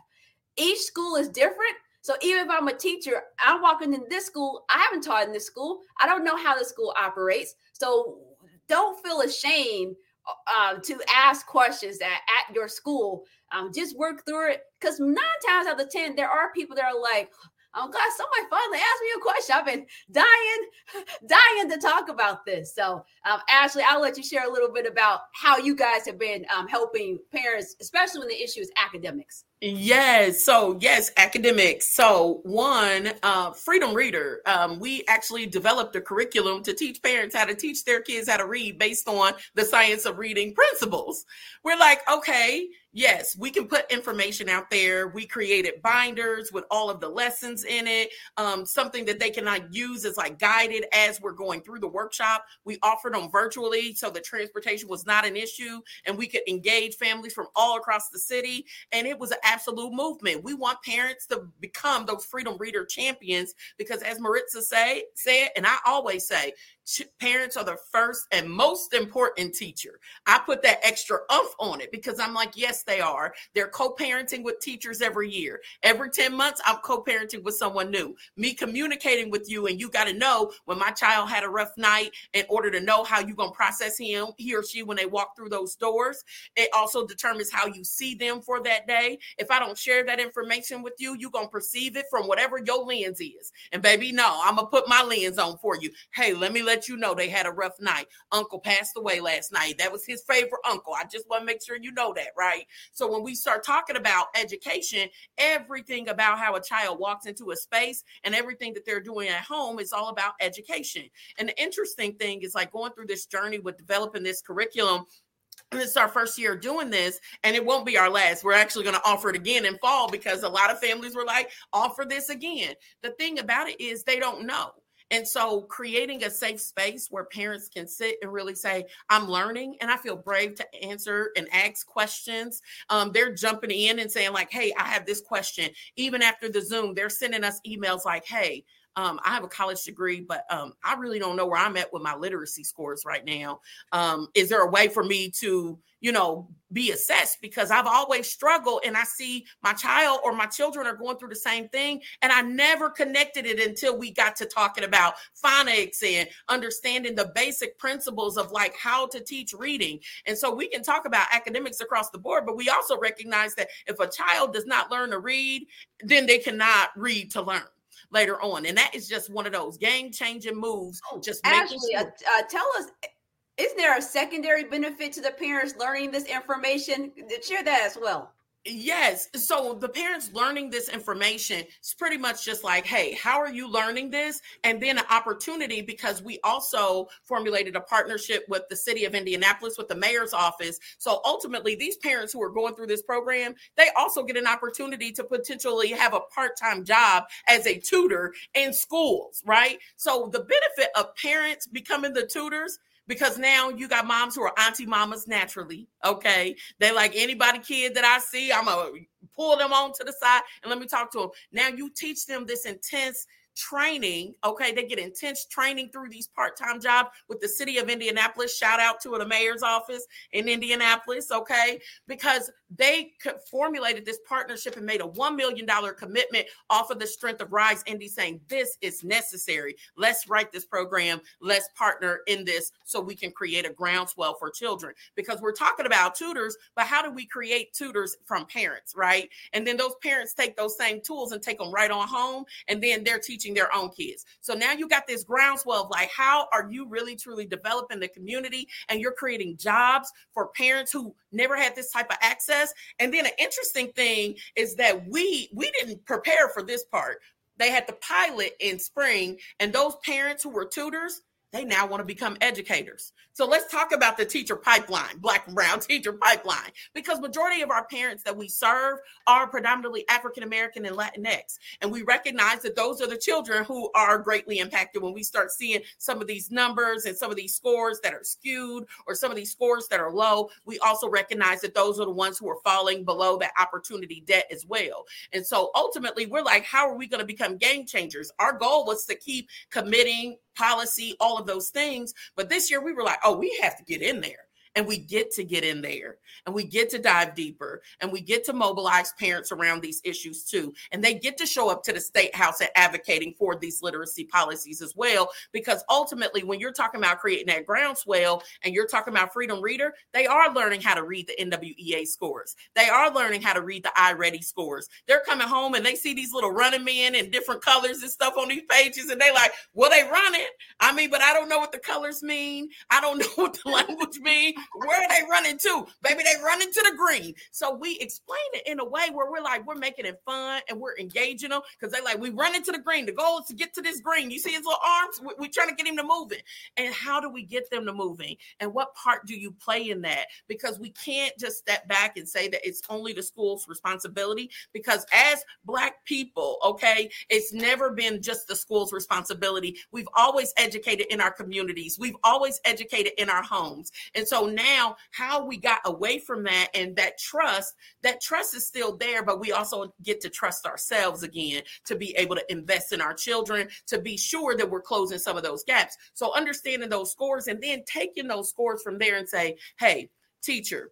Each school is different. So even if I'm a teacher, I'm walking in this school, I haven't taught in this school. I don't know how the school operates. So don't feel ashamed um, to ask questions at, at your school. Um, just work through it because nine times out of ten, there are people that are like, oh God, somebody finally asked me a question. I've been dying, dying to talk about this. So, um, Ashley, I'll let you share a little bit about how you guys have been um, helping parents, especially when the issue is academics. Yes. So yes, academics. So one, uh, Freedom Reader. Um, we actually developed a curriculum to teach parents how to teach their kids how to read based on the science of reading principles. We're like, okay, yes, we can put information out there. We created binders with all of the lessons in it. Um, something that they can use as like guided as we're going through the workshop. We offered them virtually so the transportation was not an issue and we could engage families from all across the city. And it was an absolute movement. We want parents to become those freedom reader champions because as Maritza say, said, and I always say, parents are the first and most important teacher. I put that extra umph on it because I'm like, yes, they are. They're co-parenting with teachers every year. Every 10 months, I'm co-parenting with someone new. Me communicating with you, and you got to know when my child had a rough night in order to know how you're gonna process him, he or she when they walk through those doors. It also determines how you see them for that day. If I don't share that information with you, you're gonna perceive it from whatever your lens is. And baby, no, I'm gonna put my lens on for you. Hey, let me let let you know they had a rough night. Uncle passed away last night. That was his favorite uncle. I just want to make sure you know that, right? So when we start talking about education, everything about how a child walks into a space and everything that they're doing at home is all about education. And the interesting thing is like going through this journey with developing this curriculum and it's our first year doing this and it won't be our last we're actually going to offer it again in fall because a lot of families were like offer this again the thing about it is they don't know And so, creating a safe space where parents can sit and really say, I'm learning and I feel brave to answer and ask questions. Um, they're jumping in and saying, like, hey, I have this question. Even after the Zoom, they're sending us emails like, hey, um, I have a college degree, but um, I really don't know where I'm at with my literacy scores right now. Um, is there a way for me to, you know, be assessed? Because I've always struggled and I see my child or my children are going through the same thing. And I never connected it until we got to talking about phonics and understanding the basic principles of like how to teach reading. And so we can talk about academics across the board, but we also recognize that if a child does not learn to read, then they cannot read to learn later on. And that is just one of those game changing moves. Oh, just Ashley, sure. uh, uh, tell us is there a secondary benefit to the parents learning this information? Share that as well. Yes. So the parents learning this information is pretty much just like, hey, how are you learning this? And then an opportunity because we also formulated a partnership with the city of Indianapolis, with the mayor's office. So ultimately, these parents who are going through this program, they also get an opportunity to potentially have a part time job as a tutor in schools, right? So the benefit of parents becoming the tutors because now you got moms who are auntie mamas naturally. Okay. They like anybody kid that I see, I'm going to pull them on to the side and let me talk to them. Now you teach them this intense training. Okay, they get intense training through these part-time jobs with the city of Indianapolis. Shout out to the mayor's office in Indianapolis. Okay, because they formulated this partnership and made a $1 million commitment off of the strength of Rise Indy saying this is necessary. Let's write this program. Let's partner in this so we can create a groundswell for children because we're talking about tutors, but how do we create tutors from parents, right? And then those parents take those same tools and take them right on home and then they're teaching their own kids. So now you got this groundswell of like, how are you really truly developing the community and you're creating jobs for parents who never had this type of access. And then an interesting thing is that we we didn't prepare for this part. They had the pilot in spring, and those parents who were tutors, they now want to become educators. So let's talk about the teacher pipeline, black and brown teacher pipeline, because majority of our parents that we serve are predominantly African American and Latinx. And we recognize that those are the children who are greatly impacted when we start seeing some of these numbers and some of these scores that are skewed or some of these scores that are low. We also recognize that those are the ones who are falling below that opportunity debt as well. And so ultimately, we're like, how are we going to become game changers? Our goal was to keep committing policy, all of those things. But this year we were like, oh, we have to get in there and we get to get in there and we get to dive deeper and we get to mobilize parents around these issues too. And they get to show up to the state house and advocating for these literacy policies as well because ultimately when you're talking about creating that groundswell and you're talking about freedom reader they are learning how to read the nwea scores. They are learning how to read the iReady scores. They're coming home and they see these little running men in different colors and stuff on these pages and they like well they running. I mean but i don't know what the colors mean. I don't know what the language mean where are they running to? Baby, they running to the green. So we explain it in a way where we're like, we're making it fun and we're engaging them because they like, we run into the green. The goal is to get to this green. You see his little arms? We're we trying to get him to moving. And how do we get them to moving? And what part do you play in that? Because we can't just step back and say that it's only the school's responsibility because as black people, okay, it's never been just the school's responsibility. We've always educated in our communities. We've always educated in our homes. And so now how we got away from that and that trust, that trust is still there, but we also get to trust ourselves again to be able to invest in our children, to be sure that we're closing some of those gaps. So understanding those scores and then taking those scores from there and say, hey, teacher,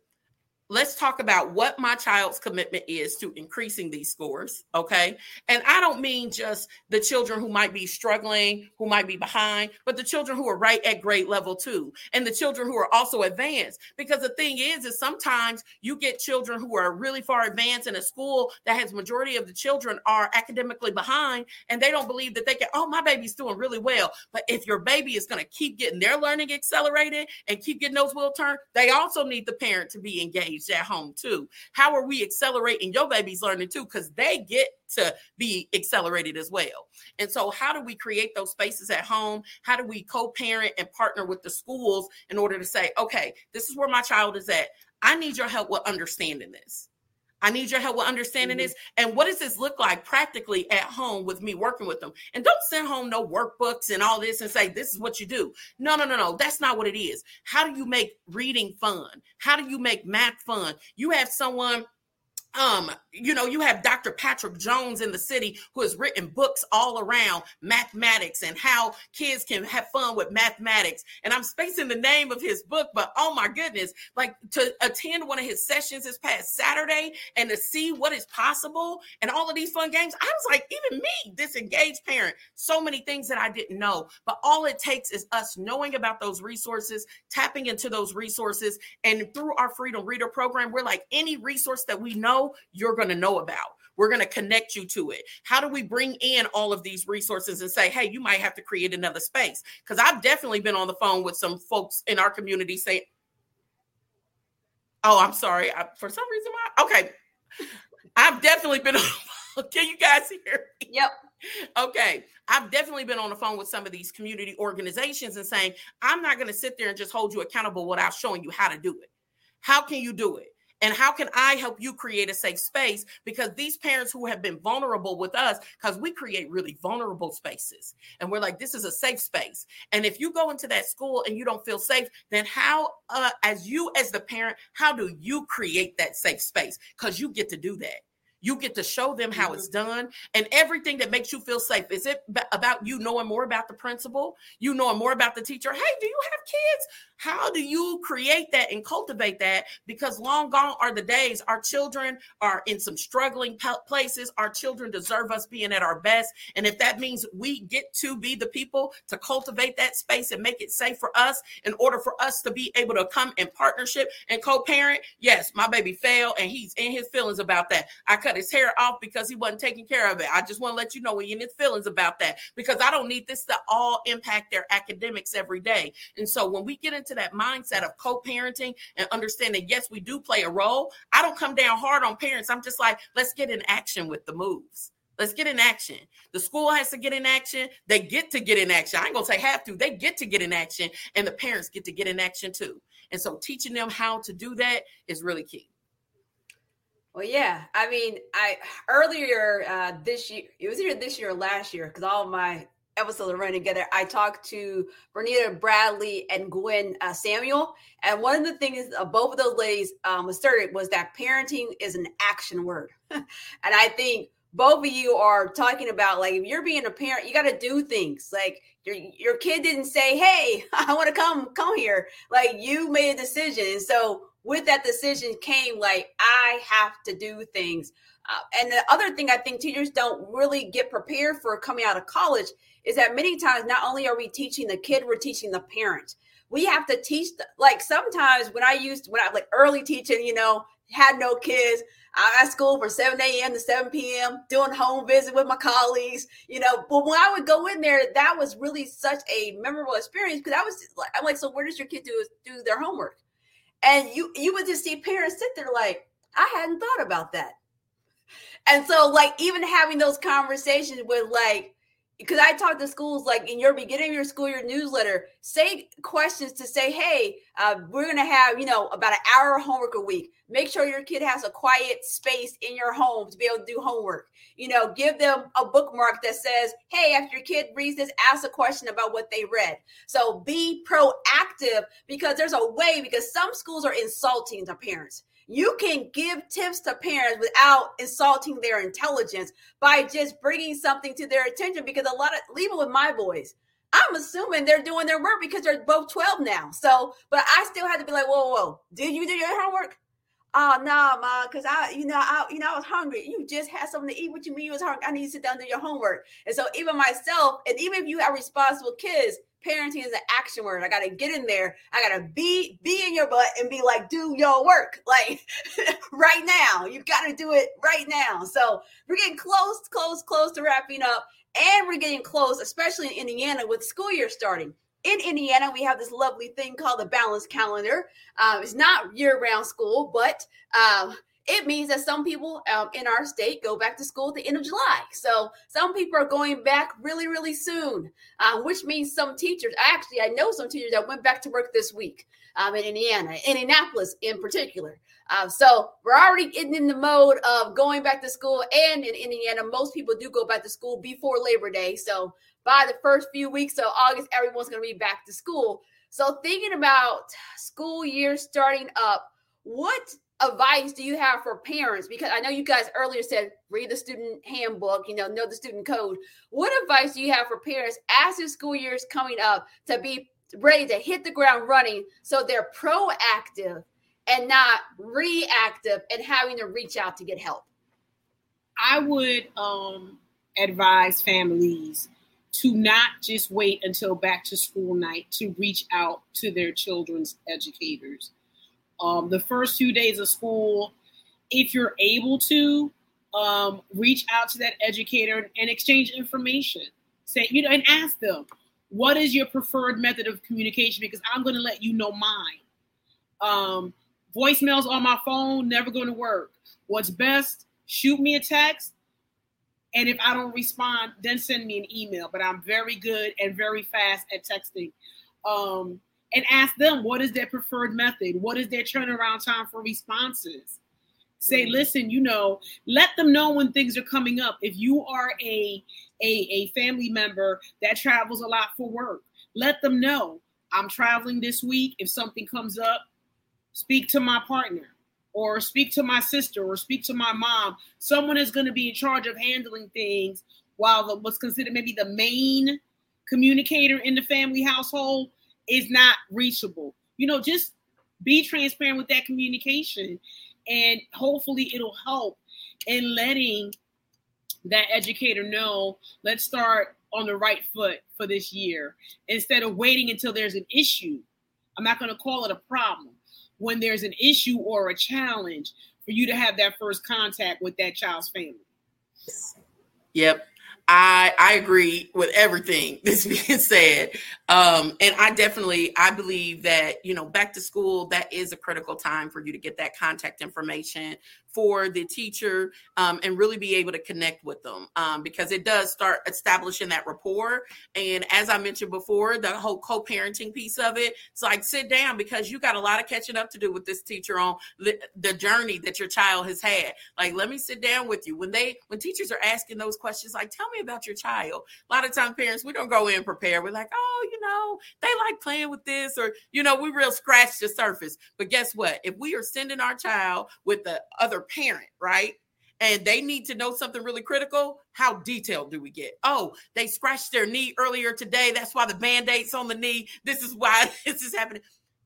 let's talk about what my child's commitment is to increasing these scores. Okay. And I don't mean just the children who might be struggling, who might be behind, but the children who are right at grade level too, and the children who are also advanced. Because the thing is, is sometimes you get children who are really far advanced in a school that has majority of the children are academically behind and they don't believe that they can, oh, my baby's doing really well. But if your baby is going to keep getting their learning accelerated and keep getting those wheel turned, they also need the parent to be engaged at home too. How are we accelerating your baby's learning too? Because they get to be accelerated as well. And so, how do we create those spaces at home? How do we co parent and partner with the schools in order to say, okay, this is where my child is at. I need your help with understanding this. I need your help with understanding mm-hmm. this. And what does this look like practically at home with me working with them? And don't send home no workbooks and all this and say, this is what you do. No, no, no, no. That's not what it is. How do you make reading fun? How do you make math fun? You have someone um, you know, you have Dr. Patrick Jones in the city who has written books all around mathematics and how kids can have fun with mathematics. And I'm spacing the name of his book, but oh my goodness, like to attend one of his sessions this past Saturday and to see what is possible and all of these fun games, I was like, even me, this engaged parent, so many things that I didn't know. But all it takes is us knowing about those resources, tapping into those resources. And through our Freedom Reader program, we're like, any resource that we know you're going to know about. We're going to connect you to it. How do we bring in all of these resources and say, hey, you might have to create another space? Because I've definitely been on the phone with some folks in our community saying, oh, I'm sorry. I, for some reason, my, okay. I've definitely been on. Can you guys hear me? Yep. Okay. I've definitely been on the phone with some of these community organizations and saying, I'm not going to sit there and just hold you accountable without showing you how to do it. How can you do it? And how can I help you create a safe space? Because these parents who have been vulnerable with us, because we create really vulnerable spaces. And we're like, this is a safe space. And if you go into that school and you don't feel safe, then how, uh, as you, as the parent, how do you create that safe space? Because you get to do that. You get to show them how it's mm-hmm. done and everything that makes you feel safe. Is it about you knowing more about the principal? You knowing more about the teacher? Hey, do you have kids? How do you create that and cultivate that? Because long gone are the days our children are in some struggling places. Our children deserve us being at our best. And if that means we get to be the people to cultivate that space and make it safe for us in order for us to be able to come in partnership and co parent, yes, my baby failed and he's in his feelings about that. I cut his hair off because he wasn't taking care of it. I just want to let you know when you're feelings about that because I don't need this to all impact their academics every day. And so when we get into into that mindset of co-parenting and understanding, yes, we do play a role. I don't come down hard on parents. I'm just like, let's get in action with the moves. Let's get in action. The school has to get in action. They get to get in action. I ain't gonna say have to. They get to get in action, and the parents get to get in action too. And so, teaching them how to do that is really key. Well, yeah. I mean, I earlier uh, this year, it was either this year or last year, because all my episodes are running together, I talked to Bernita Bradley and Gwen uh, Samuel. And one of the things uh, both of those ladies um, asserted was that parenting is an action word. and I think both of you are talking about like if you're being a parent, you got to do things. Like your your kid didn't say, "Hey, I want to come come here." Like you made a decision, and so with that decision came like I have to do things. Uh, and the other thing I think teachers don't really get prepared for coming out of college is that many times not only are we teaching the kid, we're teaching the parent. We have to teach, the, like sometimes when I used, when I like early teaching, you know, had no kids. I'm at school from 7 a.m. to 7 p.m., doing home visit with my colleagues, you know. But when I would go in there, that was really such a memorable experience because I was like, I'm like, so where does your kid do do their homework? And you you would just see parents sit there like, I hadn't thought about that. And so, like, even having those conversations with like because I talk to schools like in your beginning of your school your newsletter, say questions to say, hey, uh, we're gonna have you know about an hour of homework a week. Make sure your kid has a quiet space in your home to be able to do homework. You know, give them a bookmark that says, hey, after your kid reads this, ask a question about what they read. So be proactive because there's a way because some schools are insulting to parents you can give tips to parents without insulting their intelligence by just bringing something to their attention. Because a lot of, even with my boys, I'm assuming they're doing their work because they're both 12 now. So, but I still had to be like, whoa, whoa, whoa. did you do your homework? Oh no, ma, because I, you know, I, you know, I was hungry. You just had something to eat. What you mean you was hungry? I need to sit down and do your homework. And so even myself, and even if you have responsible kids, parenting is an action word. I gotta get in there. I gotta be be in your butt and be like, do your work. Like right now. You gotta do it right now. So we're getting close, close, close to wrapping up. And we're getting close, especially in Indiana with school year starting. In Indiana, we have this lovely thing called the balanced calendar. Um, it's not year-round school, but um, it means that some people um, in our state go back to school at the end of July. So some people are going back really, really soon, uh, which means some teachers, actually, I know some teachers that went back to work this week um, in Indiana, in Indianapolis in particular. Uh, so we're already getting in the mode of going back to school. And in Indiana, most people do go back to school before Labor Day. So by the first few weeks of August, everyone's going to be back to school. So thinking about school year starting up, what advice do you have for parents? Because I know you guys earlier said read the student handbook, you know, know the student code. What advice do you have for parents as the school year is coming up to be ready to hit the ground running so they're proactive and not reactive and having to reach out to get help? I would um, advise families to not just wait until back to school night to reach out to their children's educators. Um, the first few days of school, if you're able to, um, reach out to that educator and exchange information. Say, you know, and ask them, what is your preferred method of communication? Because I'm going to let you know mine. Um, voicemails on my phone never going to work. What's best? Shoot me a text, and if I don't respond, then send me an email. But I'm very good and very fast at texting. Um, and ask them what is their preferred method? What is their turnaround time for responses? Say, mm-hmm. listen, you know, let them know when things are coming up. If you are a, a, a family member that travels a lot for work, let them know I'm traveling this week. If something comes up, speak to my partner or speak to my sister or speak to my mom. Someone is going to be in charge of handling things while the, what's considered maybe the main communicator in the family household is not reachable. You know, just be transparent with that communication and hopefully it'll help in letting that educator know let's start on the right foot for this year instead of waiting until there's an issue. I'm not going to call it a problem. When there's an issue or a challenge for you to have that first contact with that child's family. Yep. I I agree with everything that's being said. Um, and I definitely I believe that you know back to school that is a critical time for you to get that contact information for the teacher um, and really be able to connect with them um, because it does start establishing that rapport. And as I mentioned before, the whole co-parenting piece of it, it's like sit down because you got a lot of catching up to do with this teacher on the, the journey that your child has had. Like, let me sit down with you when they when teachers are asking those questions. Like, tell me about your child. A lot of times, parents we don't go in prepared. We're like, oh, you know, they like playing with this, or you know, we real scratch the surface. But guess what? If we are sending our child with the other parent, right? And they need to know something really critical. How detailed do we get? Oh, they scratched their knee earlier today. That's why the band aid's on the knee. This is why this is happening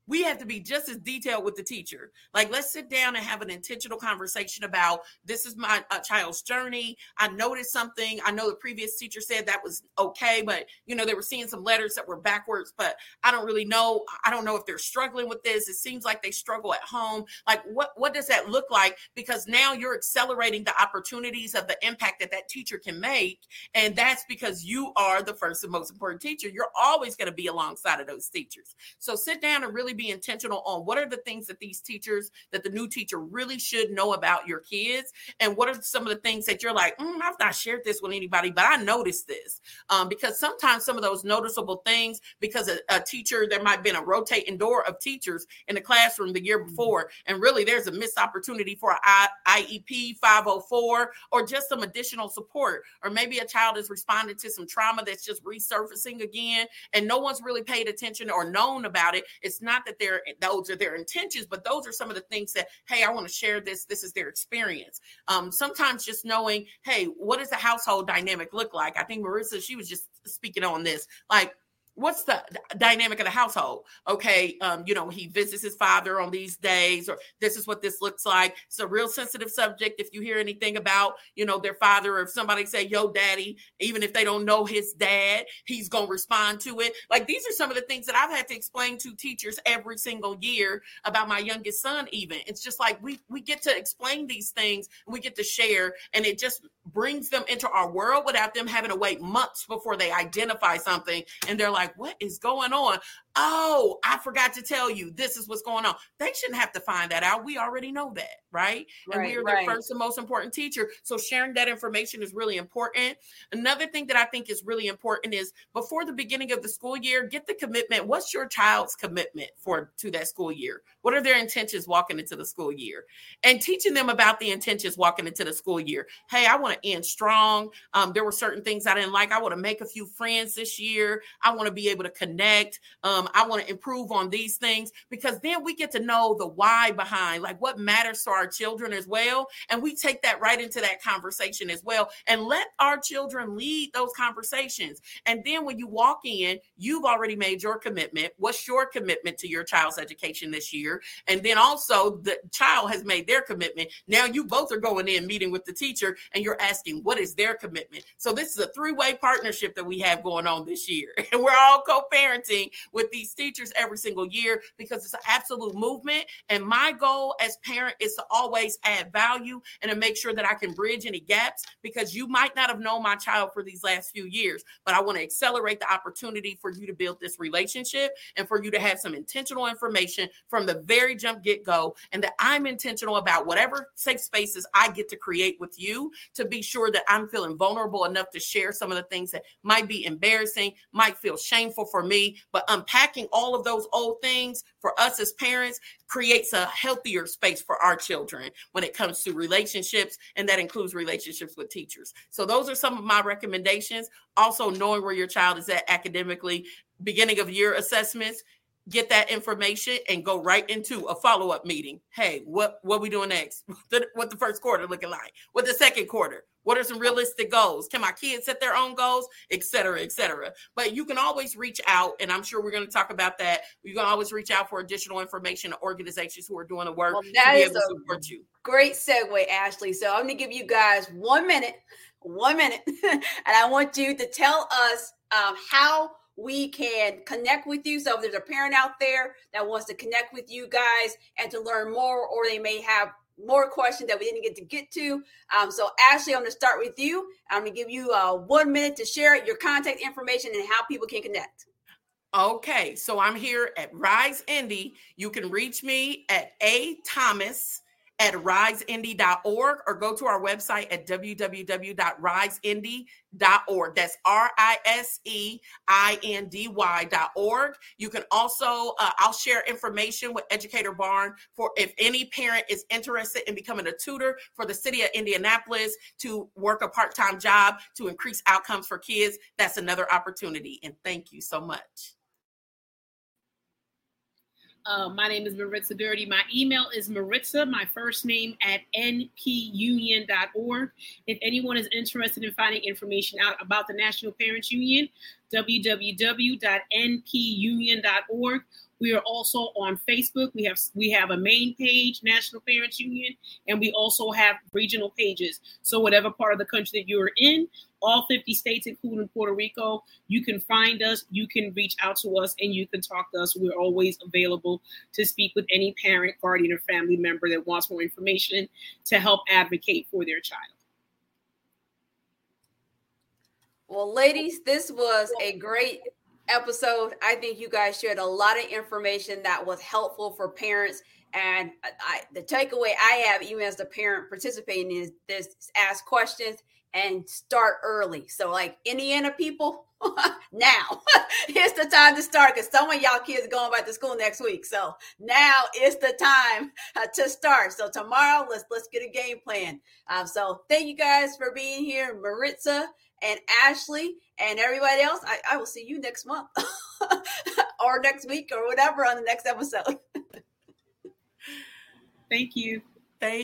we have to be just as detailed with the teacher. Like, let's sit down and have an intentional conversation about this is my uh, child's journey. I noticed something. I know the previous teacher said that was okay, but you know, they were seeing some letters that were backwards, but I don't really know. I don't know if they're struggling with this. It seems like they struggle at home. Like, what, what does that look like? Because now you're accelerating the opportunities of the impact that that teacher can make. And that's because you are the first and most important teacher. You're always going to be alongside of those teachers. So sit down and really be intentional on what are the things that these teachers, that the new teacher really should know about your kids, and what are some of the things that you're like, mm, I've not shared this with anybody, but I noticed this. Um, because sometimes some of those noticeable things, because a, a teacher, there might have been a rotating door of teachers in the classroom the year mm-hmm. before, and really there's a missed opportunity for an IEP 504 or just some additional support, or maybe a child has responded to some trauma that's just resurfacing again, and no one's really paid attention or known about it. It's not that their those are their intentions, but those are some of the things that, hey, I want to share this. This is their experience. Um, sometimes just knowing, hey, what does the household dynamic look like? I think Maritza, she was just speaking on this. Like, what's the dynamic of the household? Okay um, you know he visits his father on these days or this is what this looks like. It's a real sensitive subject if you hear anything about you know their father or if somebody say yo daddy even if they don't know his dad he's to respond to it. Like these are some of the things that i've had to explain to teachers every single year about my youngest son even. It's just like we we get to explain these things we get to share and it just brings them into our world without them having to wait months before they identify something and they're like, what is going on? Oh, I forgot to tell you, this is what's going on. They shouldn't have to find that out. We already know that, right? right and we are right. their first and most important teacher. So sharing that information is really important. Another thing that I think is really important is before the beginning of the school year, get the commitment. What's your child's commitment for to that school year? What are their intentions walking into the school year? And teaching them about the intentions walking into the school year. Hey, I want end strong. Um, there were certain things I didn't like. I want to make a few friends this year. I want to be able to connect. Um, I want to improve on these things because then we get to know the why behind like what matters to our children as well. And we take that right into that conversation as well and let our children lead those conversations. And then when you walk in, you've already made your commitment. What's your commitment to your child's education this year? And then also the child has made their commitment. Now you both are going in meeting with the teacher and you're asking what is their commitment. So this is a three-way partnership that we have going on this year. And we're all co-parenting with these teachers every single year because it's an absolute movement. And my goal as parent is to always add value and to make sure that I can bridge any gaps because you might not have known my child for these last few years, but I want to accelerate the opportunity for you to build this relationship and for you to have some intentional information from the very jump get go and that I'm intentional about whatever safe spaces I get to create with you to be sure that I'm feeling vulnerable enough to share some of the things that might be embarrassing, might feel shameful for me, but unpacking all of those old things for us as parents creates a healthier space for our children when it comes to relationships, and that includes relationships with teachers. So, those are some of my recommendations. Also, knowing where your child is at academically, beginning of year assessments, get that information and go right into a follow-up meeting. Hey, what what we doing next? what the first quarter looking like? What the second quarter? What are some realistic goals? Can my kids set their own goals, et cetera, et cetera? But you can always reach out, and I'm sure we're going to talk about that. You can always reach out for additional information to organizations who are doing the work well, that to be able to support you. Great segue, Ashley. So I'm going to give you guys one minute, one minute, and I want you to tell us um, how we can connect with you. So if there's a parent out there that wants to connect with you guys and to learn more, or they may have more questions that we didn't get to get to. Um, so Ashley, I'm going to start with you. I'm going to give you uh, one minute to share your contact information and how people can connect. Okay, so I'm here at Rise Indy. You can reach me at a Thomas at riseindy.org or go to our website at www.riseindy.org. That's R I S E I N D Y.org. You can also, uh, I'll share information with Educator Barnes for if any parent is interested in becoming a tutor for the city of Indianapolis to work a part time job to increase outcomes for kids. That's another opportunity. And thank you so much. Uh, my name is Maritza Guridy. My email is Maritza, my first name, at npunion.org. If anyone is interested in finding information out about the National Parents Union, www.npunion.org we are also on Facebook. We have we have a main page, National Parents Union, and we also have regional pages. So whatever part of the country that you're in, all 50 states, including Puerto Rico, you can find us, you can reach out to us, and you can talk to us. We're always available to speak with any parent, guardian, or family member that wants more information to help advocate for their child. Well, ladies, this was a great episode. I think you guys shared a lot of information that was helpful for parents. And I, the takeaway I have, even as a parent participating, is this: ask questions and start early. So, like Indiana people, now it's the time to start because some of y'all kids going back to school next week. So now is the time uh, to start. So tomorrow, let's let's get a game plan. Um, so thank you guys for being here, Maritza and Ashley and everybody else. I, I will see you next month or next week or whatever on the next episode. Thank you. Thank